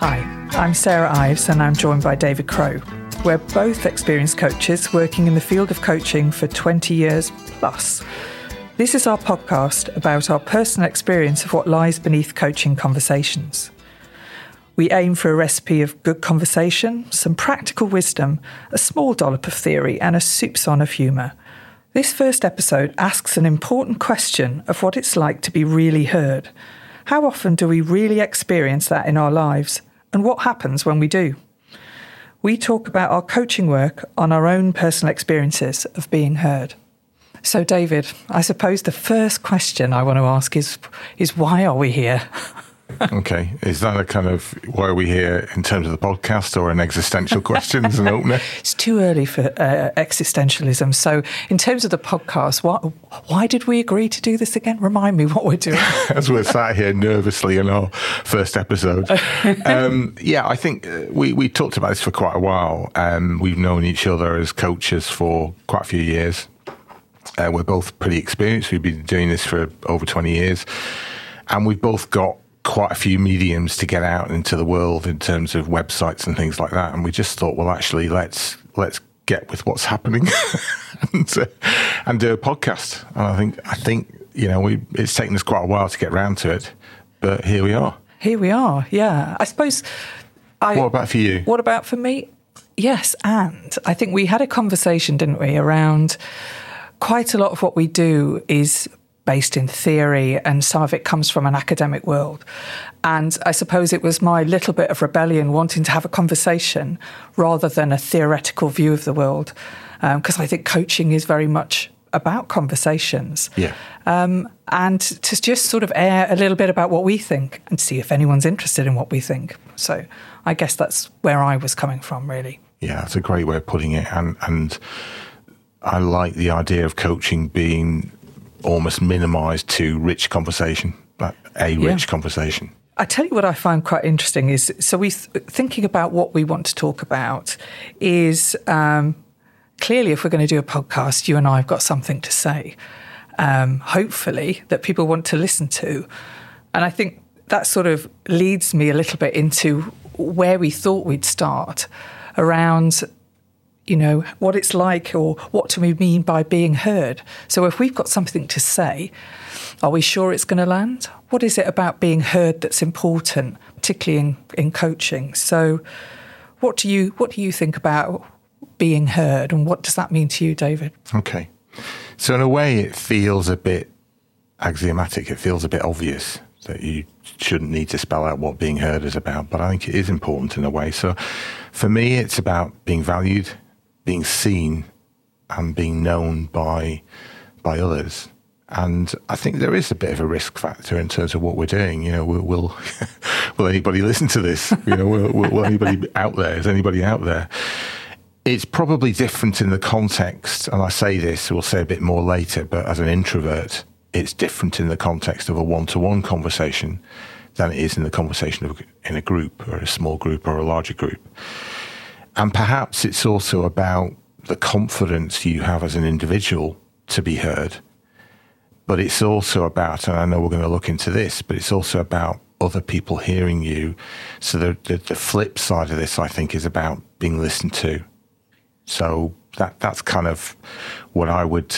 Hi, I'm Sarah Ives and I'm joined by David Crowe. We're both experienced coaches working in the field of coaching for 20 years plus. This is our podcast about our personal experience of what lies beneath coaching conversations. We aim for a recipe of good conversation, some practical wisdom, a small dollop of theory, and a soupçon of humour. This first episode asks an important question of what it's like to be really heard. How often do we really experience that in our lives? And what happens when we do? We talk about our coaching work on our own personal experiences of being heard. So, David, I suppose the first question I want to ask is, is why are we here? okay. Is that a kind of why are we here in terms of the podcast or an existential question as an opener? It's too early for uh, existentialism. So, in terms of the podcast, why, why did we agree to do this again? Remind me what we're doing. as we're sat here nervously in our first episode. Um, yeah, I think uh, we, we talked about this for quite a while. Um, we've known each other as coaches for quite a few years. Uh, we're both pretty experienced. We've been doing this for over 20 years. And we've both got quite a few mediums to get out into the world in terms of websites and things like that. And we just thought, well, actually, let's let's get with what's happening and, uh, and do a podcast. And I think I think you know we it's taken us quite a while to get round to it, but here we are. Here we are. Yeah, I suppose. I, what about for you? What about for me? Yes, and I think we had a conversation, didn't we, around quite a lot of what we do is based in theory, and some of it comes from an academic world. And I suppose it was my little bit of rebellion wanting to have a conversation rather than a theoretical view of the world, because um, I think coaching is very much about conversations. Yeah. Um, and to just sort of air a little bit about what we think and see if anyone's interested in what we think. So I guess that's where I was coming from, really. Yeah, that's a great way of putting it. And, and I like the idea of coaching being almost minimized to rich conversation, like a yeah. rich conversation. I tell you what I find quite interesting is so we th- thinking about what we want to talk about is um, clearly if we're going to do a podcast, you and I have got something to say. Um, hopefully that people want to listen to, and I think that sort of leads me a little bit into where we thought we'd start around you know, what it's like or what do we mean by being heard. So if we've got something to say, are we sure it's going to land? What is it about being heard that's important, particularly in, in coaching? So what do you what do you think about being heard and what does that mean to you, David? Okay. So in a way it feels a bit axiomatic, it feels a bit obvious that you shouldn't need to spell out what being heard is about, but I think it is important in a way. So for me it's about being valued, being seen and being known by by others. And I think there is a bit of a risk factor in terms of what we're doing. You know, will will, will anybody listen to this? You know, will, will, anybody out there? Is anybody out there? It's probably different in the context, and I say this, we'll say a bit more later. But as an introvert, it's different in the context of a one-to-one conversation than it is in the conversation of in a group or a small group or a larger group. And perhaps it's also about the confidence you have as an individual to be heard. But it's also about, and I know we're going to look into this, but it's also about other people hearing you. So the, the, the flip side of this, I think, is about being listened to. So that that's kind of what I would.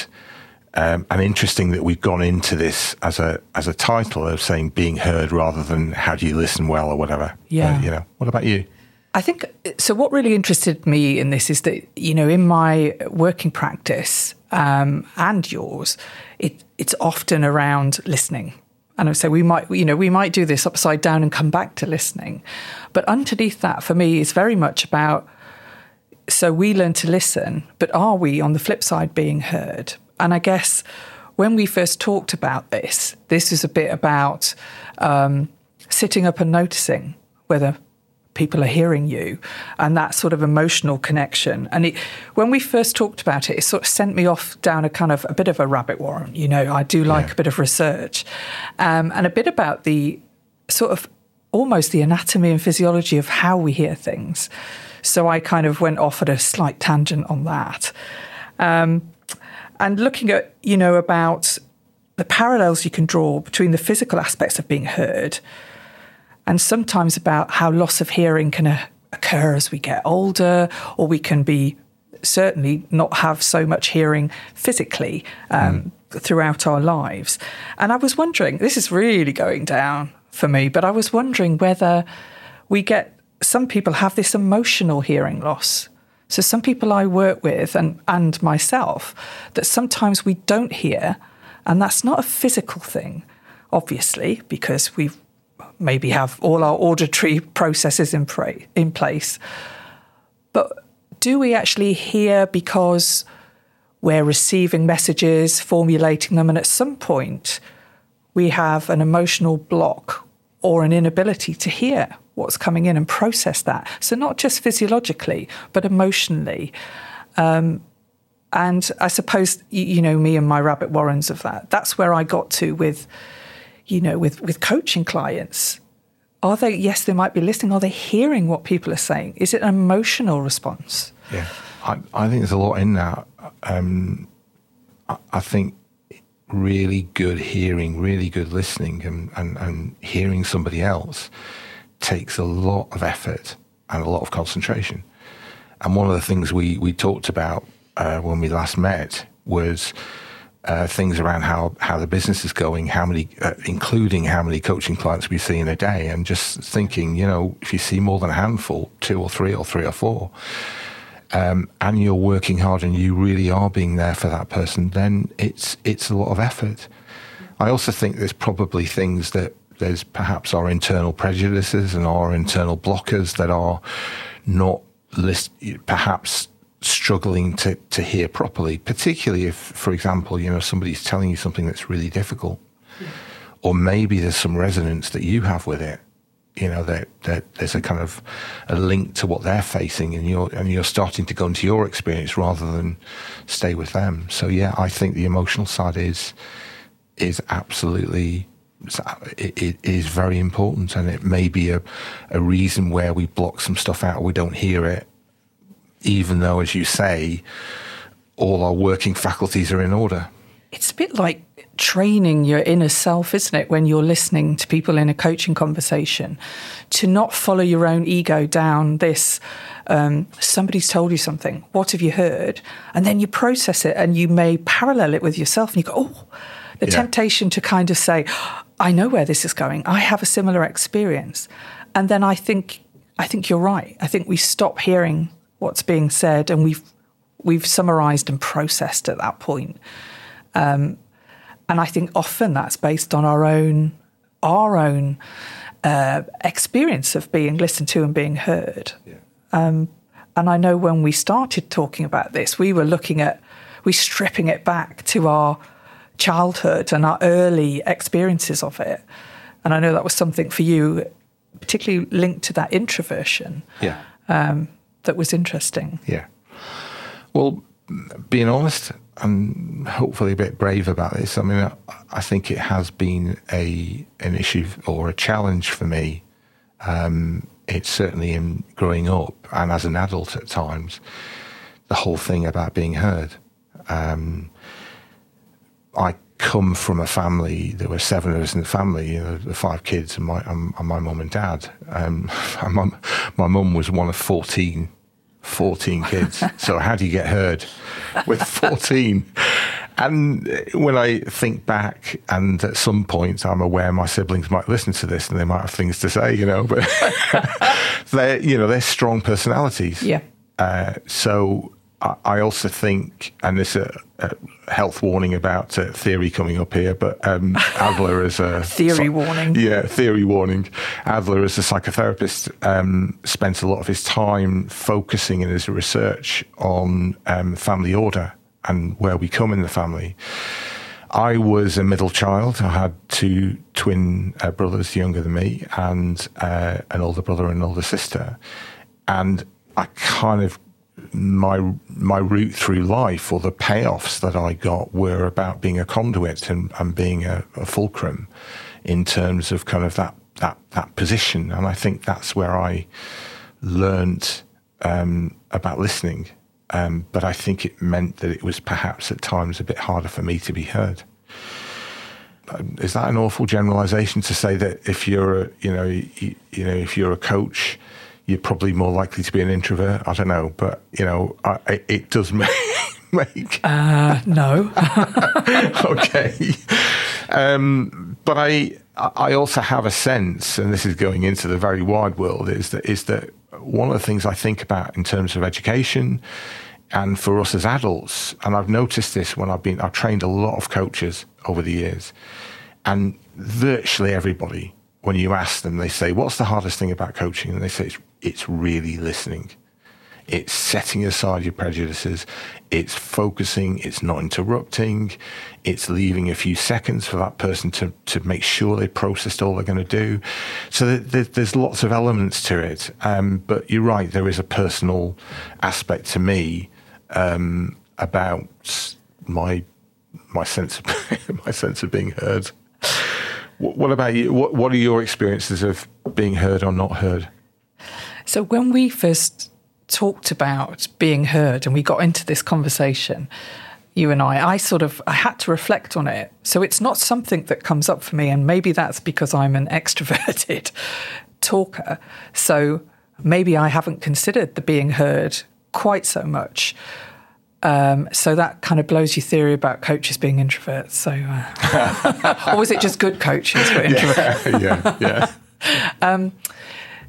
Um, and interesting that we've gone into this as a as a title of saying being heard rather than how do you listen well or whatever. Yeah. Uh, you know. What about you? I think so. What really interested me in this is that you know, in my working practice um, and yours, it, it's often around listening. And I say we might, you know, we might do this upside down and come back to listening, but underneath that, for me, is very much about. So we learn to listen, but are we on the flip side being heard? And I guess when we first talked about this, this is a bit about um, sitting up and noticing whether people are hearing you and that sort of emotional connection. And it, when we first talked about it it sort of sent me off down a kind of a bit of a rabbit warren you know i do like yeah. a bit of research. Um, and a bit about the sort of almost the anatomy and physiology of how we hear things. So i kind of went off at a slight tangent on that. Um, and looking at you know about the parallels you can draw between the physical aspects of being heard and sometimes about how loss of hearing can uh, occur as we get older, or we can be certainly not have so much hearing physically um, mm. throughout our lives. And I was wondering, this is really going down for me, but I was wondering whether we get some people have this emotional hearing loss. So some people I work with and, and myself that sometimes we don't hear, and that's not a physical thing, obviously, because we maybe have all our auditory processes in, pra- in place. But do we actually hear because we're receiving messages, formulating them, and at some point we have an emotional block or an inability to hear what's coming in and process that. So, not just physiologically, but emotionally. Um, and I suppose, you know, me and my rabbit warrens of that. That's where I got to with, you know, with, with coaching clients. Are they, yes, they might be listening. Are they hearing what people are saying? Is it an emotional response? Yeah, I, I think there's a lot in that. Um, I, I think really good hearing, really good listening, and, and, and hearing somebody else takes a lot of effort and a lot of concentration. And one of the things we, we talked about uh, when we last met was uh, things around how, how the business is going, how many, uh, including how many coaching clients we see in a day, and just thinking, you know, if you see more than a handful, two or three or three or four, um, and you're working hard and you really are being there for that person, then it's it's a lot of effort. I also think there's probably things that there's perhaps our internal prejudices and our internal blockers that are not list, perhaps struggling to, to hear properly, particularly if, for example, you know, somebody's telling you something that's really difficult. Yeah. Or maybe there's some resonance that you have with it you know that, that there's a kind of a link to what they're facing and you're and you're starting to go into your experience rather than stay with them so yeah i think the emotional side is is absolutely it, is very important and it may be a, a reason where we block some stuff out we don't hear it even though as you say all our working faculties are in order it's a bit like training your inner self, isn't it, when you're listening to people in a coaching conversation, to not follow your own ego down this. Um, somebody's told you something. What have you heard? And then you process it and you may parallel it with yourself and you go, oh, the yeah. temptation to kind of say, I know where this is going. I have a similar experience. And then I think, I think you're right. I think we stop hearing what's being said and we've, we've summarized and processed at that point. Um, and I think often that's based on our own our own uh, experience of being listened to and being heard. Yeah. Um, and I know when we started talking about this, we were looking at we stripping it back to our childhood and our early experiences of it. And I know that was something for you, particularly linked to that introversion. Yeah. Um, that was interesting. Yeah. Well, being honest, and hopefully a bit brave about this. I mean, I, I think it has been a an issue or a challenge for me. Um, it's certainly in growing up and as an adult at times, the whole thing about being heard. Um, I come from a family. There were seven of us in the family, you know, the five kids and my and, and my mum and dad. Um, my mum was one of fourteen 14 kids. so how do you get heard with 14? And when I think back, and at some point, I'm aware my siblings might listen to this and they might have things to say, you know, but they're, you know, they're strong personalities. Yeah. Uh, so I also think, and this is a, a health warning about uh, theory coming up here, but um, Adler is a theory warning. Yeah, theory warning. Adler, as a psychotherapist, um, spent a lot of his time focusing in his research on um, family order and where we come in the family. I was a middle child. I had two twin uh, brothers younger than me, and uh, an older brother and an older sister, and I kind of my my route through life or the payoffs that I got were about being a conduit and, and being a, a, fulcrum in terms of kind of that that that position. And I think that's where I learned um, about listening. Um, but I think it meant that it was perhaps at times a bit harder for me to be heard. is that an awful generalization to say that if you're a, you know, you, you know, if you're a coach, you're probably more likely to be an introvert. I don't know, but you know, I, it does make. make. Uh, no. okay. Um, but I, I also have a sense, and this is going into the very wide world, is that is that one of the things I think about in terms of education and for us as adults, and I've noticed this when I've been, I've trained a lot of coaches over the years, and virtually everybody, when you ask them, they say, What's the hardest thing about coaching? And they say, It's, it's really listening. It's setting aside your prejudices. It's focusing. It's not interrupting. It's leaving a few seconds for that person to, to make sure they processed all they're going to do. So there, there's lots of elements to it. Um, but you're right. There is a personal aspect to me um, about my my sense of my sense of being heard. What about you? What, what are your experiences of being heard or not heard? So when we first talked about being heard and we got into this conversation, you and I, I sort of I had to reflect on it. So it's not something that comes up for me, and maybe that's because I'm an extroverted talker. So maybe I haven't considered the being heard quite so much. Um, so that kind of blows your theory about coaches being introverts. So, uh, or was it just good coaches were introverts? Yeah, yeah. yeah. um,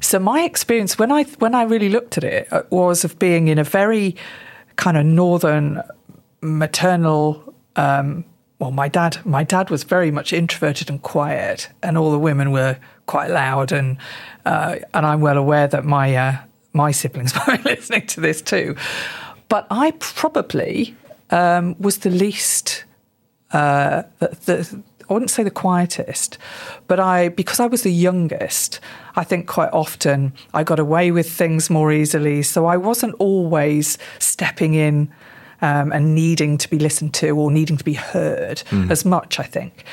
so my experience when I when I really looked at it uh, was of being in a very kind of northern maternal. Um, well, my dad my dad was very much introverted and quiet, and all the women were quite loud and uh, and I'm well aware that my uh, my siblings be listening to this too. But I probably um, was the least, uh, the, the, I wouldn't say the quietest, but I, because I was the youngest, I think quite often I got away with things more easily. So I wasn't always stepping in um, and needing to be listened to or needing to be heard mm. as much, I think.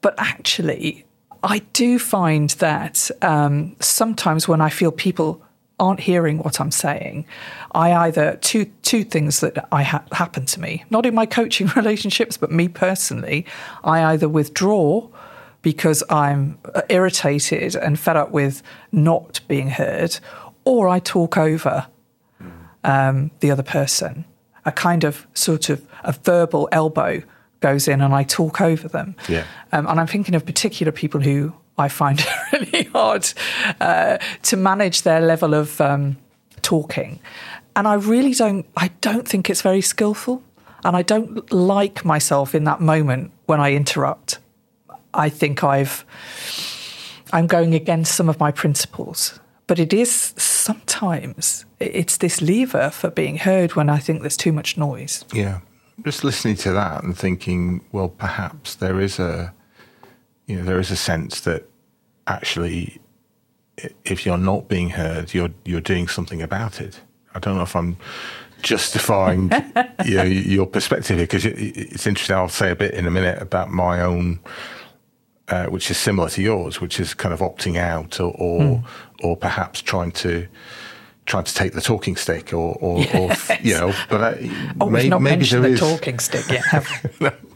But actually, I do find that um, sometimes when I feel people aren't hearing what I'm saying, I either two two things that I ha- happen to me, not in my coaching relationships, but me personally, I either withdraw because I'm irritated and fed up with not being heard, or I talk over um, the other person. A kind of sort of a verbal elbow goes in, and I talk over them. Yeah. Um, and I'm thinking of particular people who I find it really hard uh, to manage their level of um, talking, and I really don't. I don't think it's very skillful, and I don't like myself in that moment when I interrupt. I think I've I'm going against some of my principles, but it is sometimes it's this lever for being heard when I think there's too much noise. Yeah, just listening to that and thinking, well, perhaps there is a you know, there is a sense that actually, if you're not being heard, you're you're doing something about it. I don't know if I'm justifying you know, your perspective here because it, it's interesting. I'll say a bit in a minute about my own, uh, which is similar to yours, which is kind of opting out or or, mm. or perhaps trying to trying to take the talking stick or, or, yes. or you know, but uh, oh, may, not maybe there the is talking stick yet, no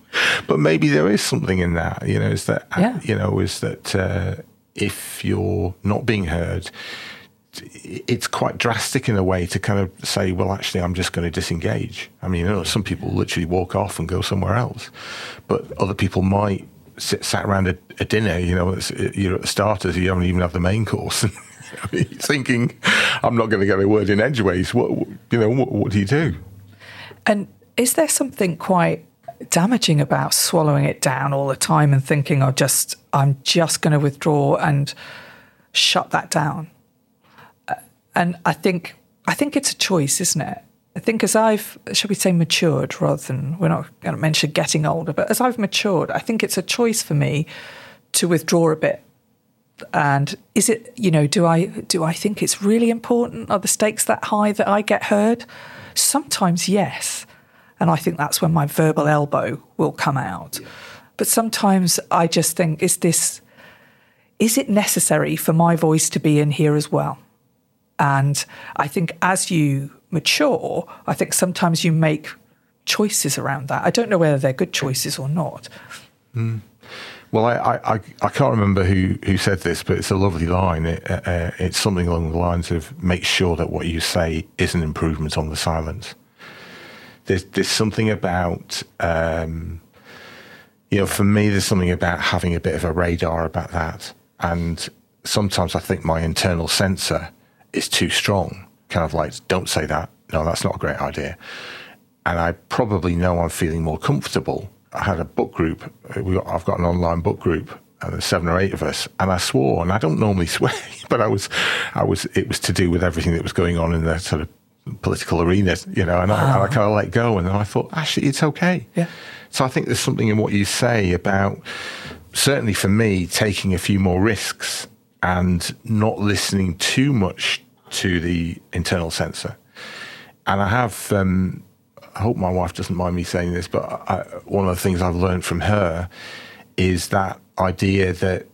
but maybe there is something in that, you know, is that, yeah. you know, is that uh, if you're not being heard, it's quite drastic in a way to kind of say, well, actually, I'm just going to disengage. I mean, you know, some people literally walk off and go somewhere else, but other people might sit sat around a, a dinner. You know, you're at the starters, you don't even have the main course. Mean, thinking, I'm not going to get a word in edgeways. What you know, what, what do you do? And is there something quite damaging about swallowing it down all the time and thinking, "I oh, just, I'm just going to withdraw and shut that down." Uh, and I think, I think it's a choice, isn't it? I think as I've, shall we say, matured, rather than we're not going to mention getting older, but as I've matured, I think it's a choice for me to withdraw a bit. And is it, you know, do I do I think it's really important? Are the stakes that high that I get heard? Sometimes yes. And I think that's when my verbal elbow will come out. Yeah. But sometimes I just think, is this, is it necessary for my voice to be in here as well? And I think as you mature, I think sometimes you make choices around that. I don't know whether they're good choices or not. Mm. Well, I, I, I can't remember who, who said this, but it's a lovely line. It, uh, uh, it's something along the lines of make sure that what you say is an improvement on the silence. There's, there's something about, um, you know, for me, there's something about having a bit of a radar about that. And sometimes I think my internal sensor is too strong, kind of like, don't say that. No, that's not a great idea. And I probably know I'm feeling more comfortable I had a book group. Got, I've got an online book group, and there's seven or eight of us, and I swore, and I don't normally swear, but I was, I was, it was to do with everything that was going on in the sort of political arena, you know, and I, I kind of let go, and then I thought, actually, it's okay. Yeah. So I think there's something in what you say about, certainly for me, taking a few more risks and not listening too much to the internal censor. And I have um, I hope my wife doesn't mind me saying this, but I, one of the things I've learned from her is that idea that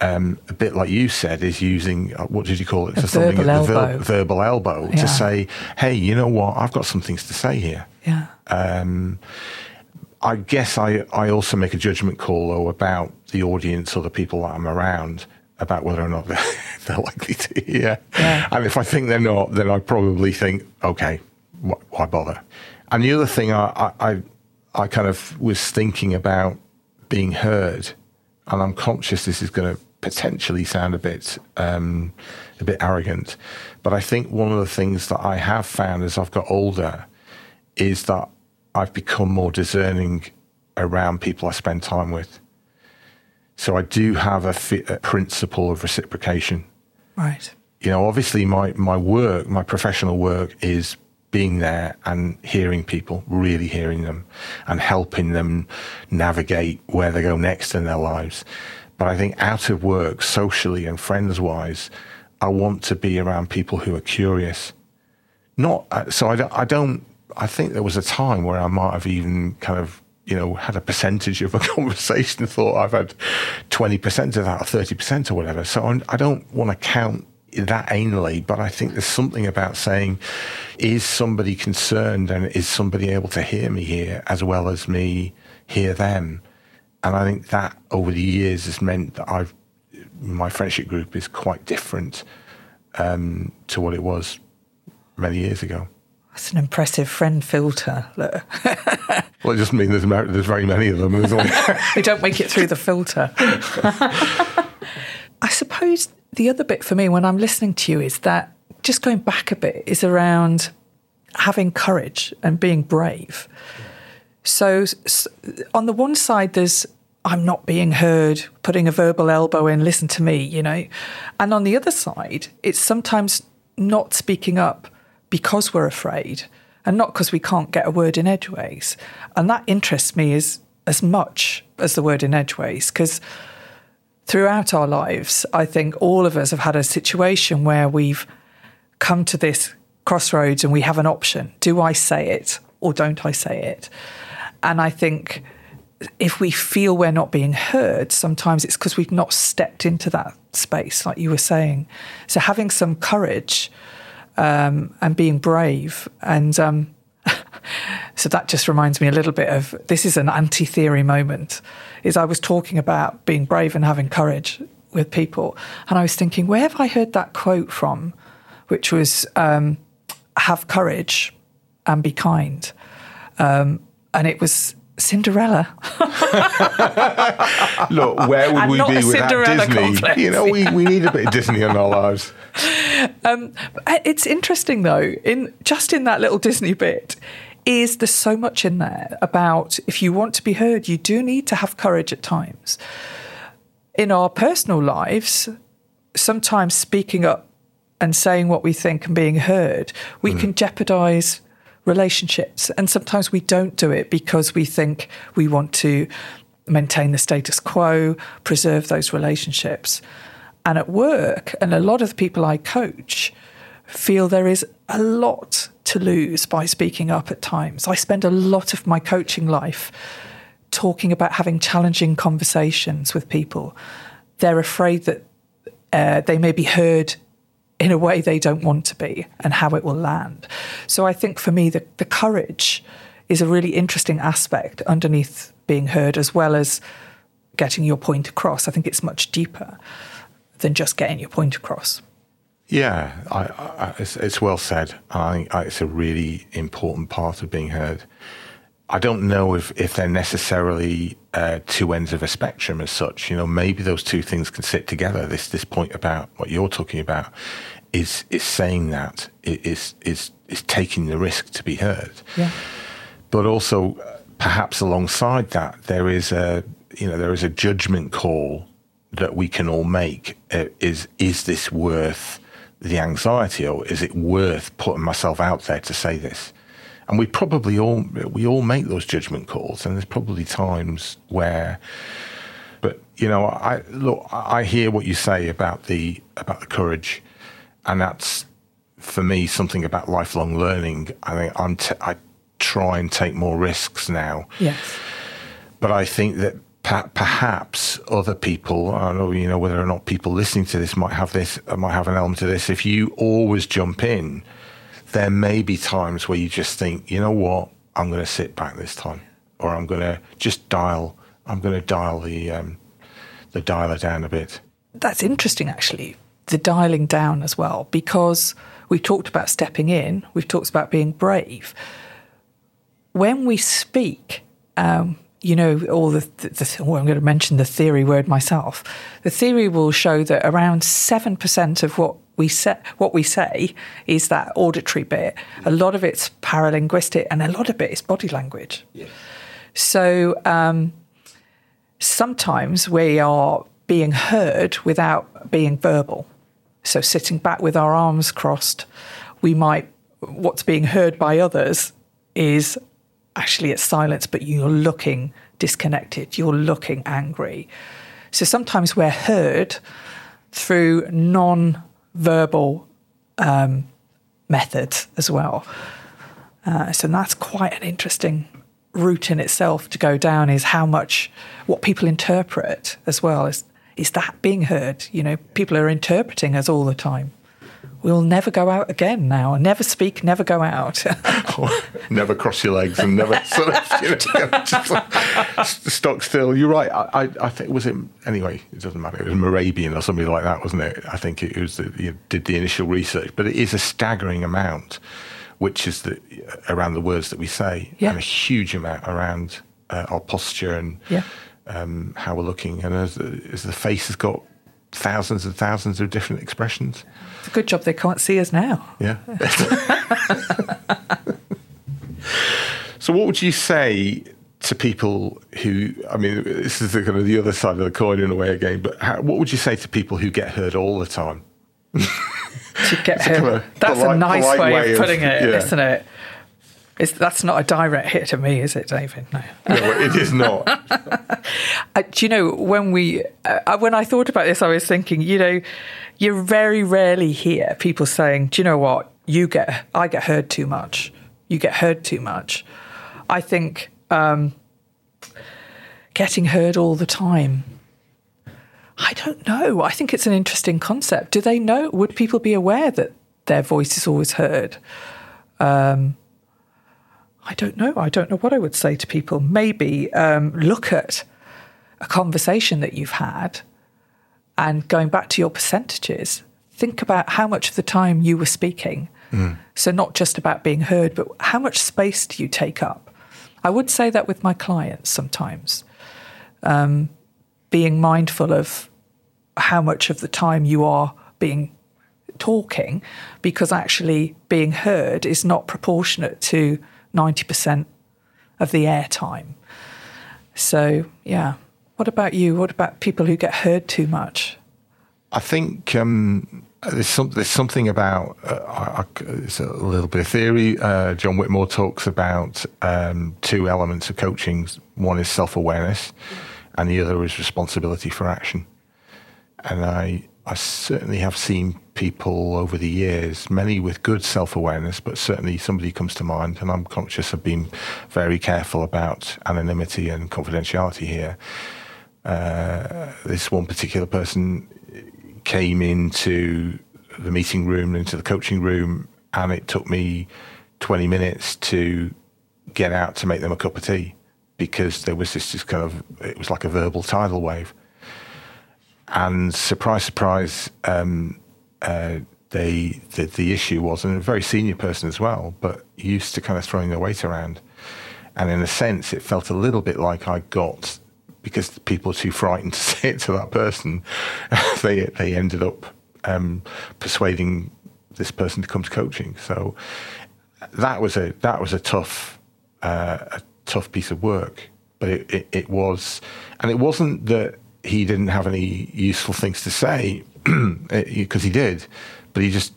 um, a bit like you said, is using uh, what did you call it? Something verbal elbow. Ver- verbal elbow yeah. to say, "Hey, you know what? I've got some things to say here." Yeah. Um, I guess I, I also make a judgment call though about the audience or the people that I'm around about whether or not they're, they're likely to hear. Yeah. And if I think they're not, then I probably think, okay, wh- why bother? And the other thing I, I, I kind of was thinking about being heard, and I'm conscious this is going to potentially sound a bit um, a bit arrogant, but I think one of the things that I have found as I've got older is that I've become more discerning around people I spend time with. So I do have a, fi- a principle of reciprocation. Right. You know, obviously my my work, my professional work is being there and hearing people, really hearing them and helping them navigate where they go next in their lives. But I think out of work, socially and friends wise, I want to be around people who are curious. Not uh, so I don't, I don't, I think there was a time where I might have even kind of, you know, had a percentage of a conversation, thought I've had 20% of that or 30% or whatever. So I'm, I do not want to count that anally, but I think there's something about saying, is somebody concerned and is somebody able to hear me here as well as me hear them? And I think that over the years has meant that I've, my friendship group is quite different um, to what it was many years ago. That's an impressive friend filter. Look. well, it doesn't mean there's, there's very many of them. they don't make it through the filter. I suppose the other bit for me when I'm listening to you is that just going back a bit is around having courage and being brave. So, on the one side, there's I'm not being heard, putting a verbal elbow in, listen to me, you know. And on the other side, it's sometimes not speaking up because we're afraid and not because we can't get a word in edgeways. And that interests me as, as much as the word in edgeways because throughout our lives, I think all of us have had a situation where we've come to this crossroads and we have an option. Do I say it or don't I say it? And I think if we feel we're not being heard, sometimes it's because we've not stepped into that space, like you were saying. So having some courage um, and being brave and um, so that just reminds me a little bit of this is an anti theory moment. Is I was talking about being brave and having courage with people, and I was thinking, where have I heard that quote from? Which was, um, "Have courage and be kind," um, and it was Cinderella. Look, where would and we be without Disney? Complex. You know, we, we need a bit of Disney in our lives. Um, it's interesting though, in just in that little Disney bit, is there's so much in there about if you want to be heard, you do need to have courage at times. In our personal lives, sometimes speaking up and saying what we think and being heard, we mm. can jeopardize relationships. And sometimes we don't do it because we think we want to maintain the status quo, preserve those relationships. And at work, and a lot of the people I coach feel there is a lot to lose by speaking up at times. I spend a lot of my coaching life talking about having challenging conversations with people. They're afraid that uh, they may be heard in a way they don't want to be and how it will land. So I think for me, the, the courage is a really interesting aspect underneath being heard, as well as getting your point across. I think it's much deeper than just getting your point across. Yeah, I, I, it's, it's, well said. I think it's a really important part of being heard. I don't know if, if they're necessarily uh, two ends of a spectrum as such. You know, maybe those two things can sit together. This this point about what you're talking about is is saying that is is is taking the risk to be heard. Yeah. But also, perhaps alongside that, there is a you know there is a judgment call that we can all make. Uh, is is this worth the anxiety, or is it worth putting myself out there to say this? And we probably all we all make those judgment calls, and there's probably times where. But you know, I look. I hear what you say about the about the courage, and that's for me something about lifelong learning. I think I'm t- I try and take more risks now. Yes. But I think that perhaps other people, I don't know, you know, whether or not people listening to this might have this, might have an element of this. If you always jump in, there may be times where you just think, you know what, I'm going to sit back this time, or I'm going to just dial, I'm going to dial the um, the dialer down a bit. That's interesting, actually, the dialing down as well, because we've talked about stepping in, we've talked about being brave. When we speak, um, you know, all the, the, the oh, I'm going to mention the theory word myself. The theory will show that around seven percent of what we say, what we say is that auditory bit. A lot of it's paralinguistic, and a lot of it is body language. Yeah. So um, sometimes we are being heard without being verbal. So sitting back with our arms crossed, we might. What's being heard by others is actually it's silence, but you're looking disconnected, you're looking angry. So sometimes we're heard through non verbal um, methods as well. Uh, so that's quite an interesting route in itself to go down is how much what people interpret as well is is that being heard you know people are interpreting us all the time we'll never go out again now. Never speak, never go out. never cross your legs and never sort of you know, just like, stock still. You're right. I, I, I, think was it anyway. It doesn't matter. It was Mehrabian or something like that, wasn't it? I think it was. The, you did the initial research, but it is a staggering amount, which is the around the words that we say, yeah. and a huge amount around uh, our posture and. Yeah. Um, how we're looking, and as, as the face has got thousands and thousands of different expressions. It's a good job they can't see us now. Yeah. so, what would you say to people who? I mean, this is the, kind of the other side of the coin in a way again. But how, what would you say to people who get heard all the time? to get heard. Kind of That's polite, a nice way, way, of putting it, yeah. not it? Is, that's not a direct hit to me, is it, David? No, no it is not. uh, do you know when we uh, when I thought about this, I was thinking, you know, you very rarely hear people saying, "Do you know what? You get I get heard too much. You get heard too much." I think um, getting heard all the time. I don't know. I think it's an interesting concept. Do they know? Would people be aware that their voice is always heard? Um, I don't know. I don't know what I would say to people. Maybe um, look at a conversation that you've had and going back to your percentages, think about how much of the time you were speaking. Mm. So, not just about being heard, but how much space do you take up? I would say that with my clients sometimes, um, being mindful of how much of the time you are being talking, because actually being heard is not proportionate to 90% of the airtime. So, yeah. What about you? What about people who get heard too much? I think um, there's, some, there's, something about uh, I, it's a little bit of theory. Uh, John Whitmore talks about um, two elements of coaching. One is self awareness, and the other is responsibility for action. And I I certainly have seen people over the years, many with good self awareness, but certainly somebody comes to mind, and I'm conscious of being very careful about anonymity and confidentiality here. Uh, this one particular person came into the meeting room, into the coaching room, and it took me 20 minutes to get out to make them a cup of tea. because there was this, this kind of it was like a verbal tidal wave. And surprise, surprise, um, uh, they the, the issue was, and a very senior person as well, but used to kind of throwing their weight around. And in a sense, it felt a little bit like I got because people were too frightened to say it to that person. they they ended up um, persuading this person to come to coaching. So that was a that was a tough uh, a tough piece of work, but it, it, it was, and it wasn't that he didn't have any useful things to say because he did, but he just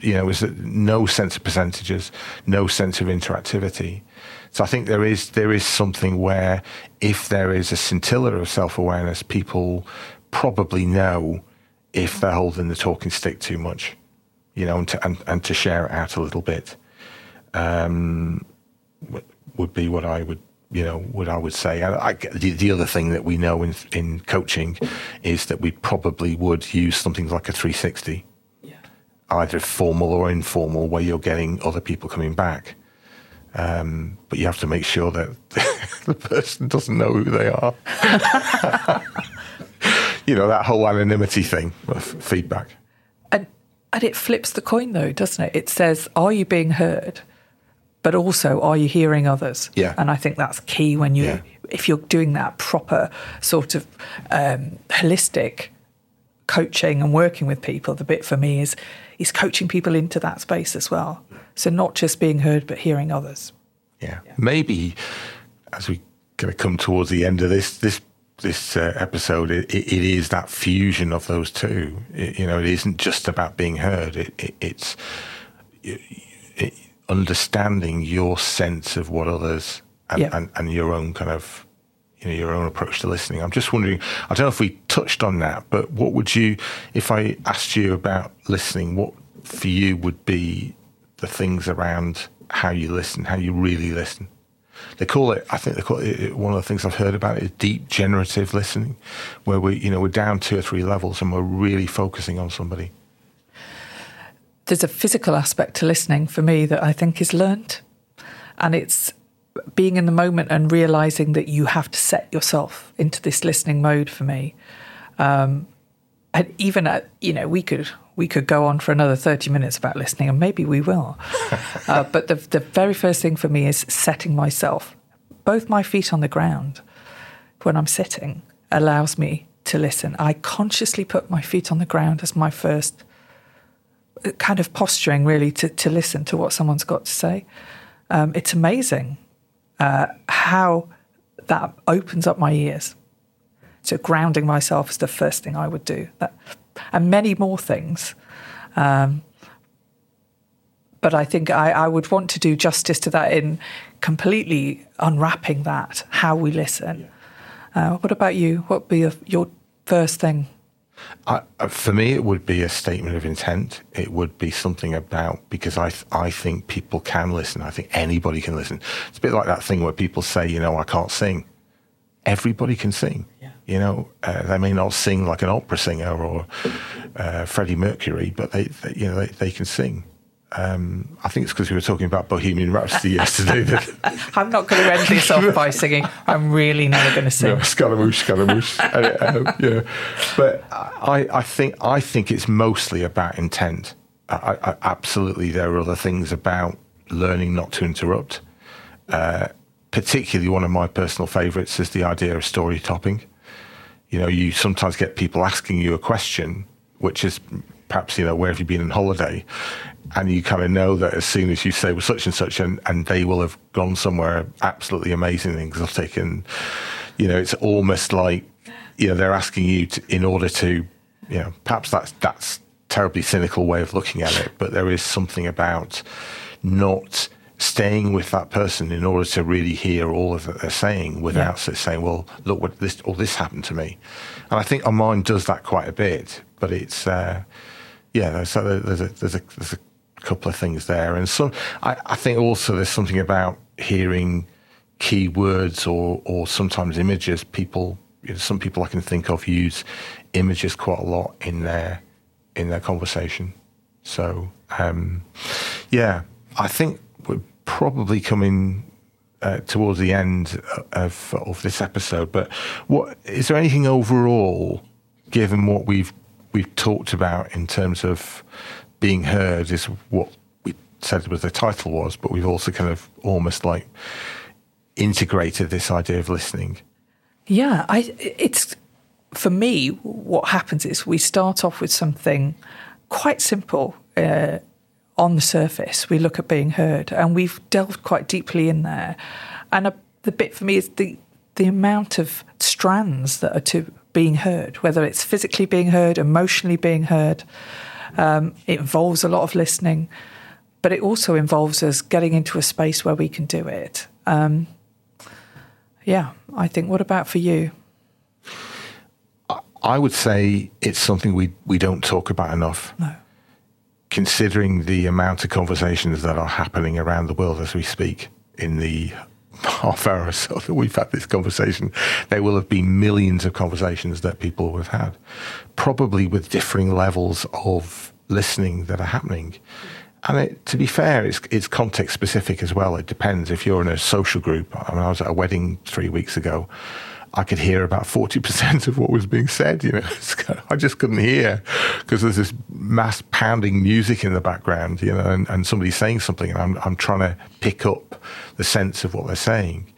you know was no sense of percentages, no sense of interactivity. So I think there is there is something where if there is a scintilla of self awareness, people probably know if they're holding the talking stick too much, you know, and to, and, and to share it out a little bit um, would be what I would you know what I would say. I, the, the, other thing that we know in in coaching is that we probably would use something like a 360, yeah. either formal or informal, where you're getting other people coming back. Um, but you have to make sure that the person doesn't know who they are. you know that whole anonymity thing of feedback. And and it flips the coin though, doesn't it? It says, "Are you being heard?" But also, are you hearing others? Yeah. And I think that's key when you, yeah. if you're doing that proper sort of um, holistic coaching and working with people. The bit for me is is coaching people into that space as well. So not just being heard, but hearing others. Yeah, yeah. maybe as we kind of come towards the end of this this this uh, episode, it, it is that fusion of those two. It, you know, it isn't just about being heard. It, it's understanding your sense of what others and, yeah. and, and your own kind of you know your own approach to listening. I'm just wondering. I don't know if we touched on that, but what would you, if I asked you about listening, what for you would be the things around how you listen, how you really listen. They call it. I think they call it. One of the things I've heard about is deep generative listening, where we, you know, we're down two or three levels and we're really focusing on somebody. There's a physical aspect to listening for me that I think is learned, and it's being in the moment and realizing that you have to set yourself into this listening mode. For me, um, and even at you know, we could we could go on for another 30 minutes about listening, and maybe we will. uh, but the, the very first thing for me is setting myself, both my feet on the ground when I'm sitting, allows me to listen. I consciously put my feet on the ground as my first kind of posturing, really, to, to listen to what someone's got to say. Um, it's amazing uh, how that opens up my ears. So grounding myself is the first thing I would do. That and many more things. Um, but I think I, I, would want to do justice to that in completely unwrapping that, how we listen. Uh, what about you? What would be your first thing? I, uh, for me, it would be a statement of intent. It would be something about because I I think people can listen. I think anybody can listen. It's a bit like that thing where people say, you know, I can't sing. Everybody can sing. You know, uh, they may not sing like an opera singer or uh, Freddie Mercury, but they, they, you know, they, they can sing. Um, I think it's because we were talking about Bohemian Rhapsody yesterday. That I'm not going to end this off by singing. I'm really never going to sing. No, Scaramouche, Scaramouche. uh, yeah, but I, I think I think it's mostly about intent. I, I, absolutely, there are other things about learning not to interrupt. Uh, particularly, one of my personal favourites is the idea of story topping you know, you sometimes get people asking you a question, which is perhaps, you know, where have you been on holiday? And you kind of know that as soon as you say, well, such and such, and, and they will have gone somewhere absolutely amazing and exotic. And, you know, it's almost like, you know, they're asking you to, in order to, you know, perhaps that's, that's terribly cynical way of looking at it, but there is something about not staying with that person in order to really hear all of that they're saying without yeah. saying, well, look what this, all this happened to me. And I think our mind does that quite a bit, but it's, uh, yeah, so there's a, there's a, there's a couple of things there. And some, I, I think also there's something about hearing key words or, or sometimes images. People, you know, some people I can think of use images quite a lot in their, in their conversation. So, um, yeah, I think we're probably coming uh, towards the end of of this episode. But what is there anything overall, given what we've we've talked about in terms of being heard, is what we said was the title was, but we've also kind of almost like integrated this idea of listening. Yeah, I it's for me. What happens is we start off with something quite simple. Uh, on the surface, we look at being heard, and we've delved quite deeply in there. And a, the bit for me is the the amount of strands that are to being heard, whether it's physically being heard, emotionally being heard. Um, it involves a lot of listening, but it also involves us getting into a space where we can do it. Um, yeah, I think. What about for you? I would say it's something we we don't talk about enough. No considering the amount of conversations that are happening around the world as we speak in the half hour or so that we've had this conversation, there will have been millions of conversations that people have had, probably with differing levels of listening that are happening. And it, to be fair, it's, it's context specific as well. It depends. If you're in a social group, I mean, I was at a wedding three weeks ago I could hear about 40% of what was being said. You know, I just couldn't hear because there's this mass pounding music in the background, you know, and, and somebody's saying something and I'm, I'm trying to pick up the sense of what they're saying.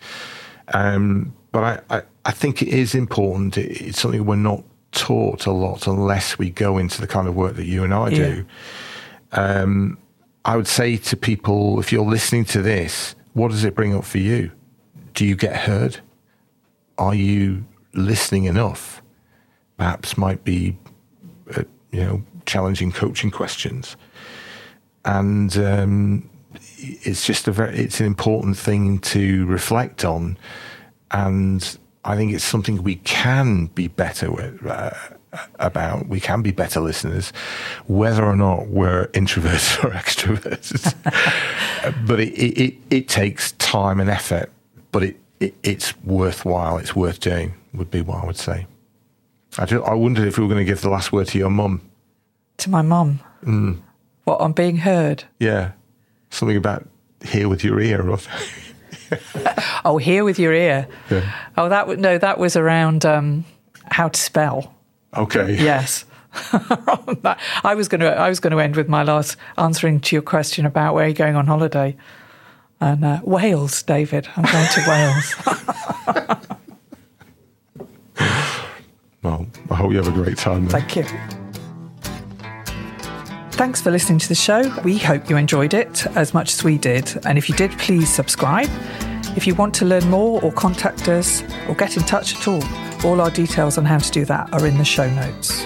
Um, but I, I, I, think it is important. It, it's something we're not taught a lot unless we go into the kind of work that you and I yeah. do. Um, I would say to people, if you're listening to this, what does it bring up for you? Do you get heard? Are you listening enough? Perhaps might be, uh, you know, challenging coaching questions, and um, it's just a very it's an important thing to reflect on, and I think it's something we can be better with. Uh, about we can be better listeners whether or not we're introverts or extroverts but it, it, it takes time and effort but it it, it's worthwhile. It's worth doing. Would be what I would say. I, just, I wondered if we were going to give the last word to your mum. To my mum. Mm. What on being heard? Yeah, something about hear with your ear or. oh, hear with your ear. Yeah. Oh, that was no, that was around um, how to spell. Okay. Yes. I was going to. I was going to end with my last answering to your question about where you're going on holiday. And uh, Wales, David. I'm going to Wales. well, I hope you have a great time. There. Thank you. Thanks for listening to the show. We hope you enjoyed it as much as we did. And if you did, please subscribe. If you want to learn more or contact us or get in touch at all, all our details on how to do that are in the show notes.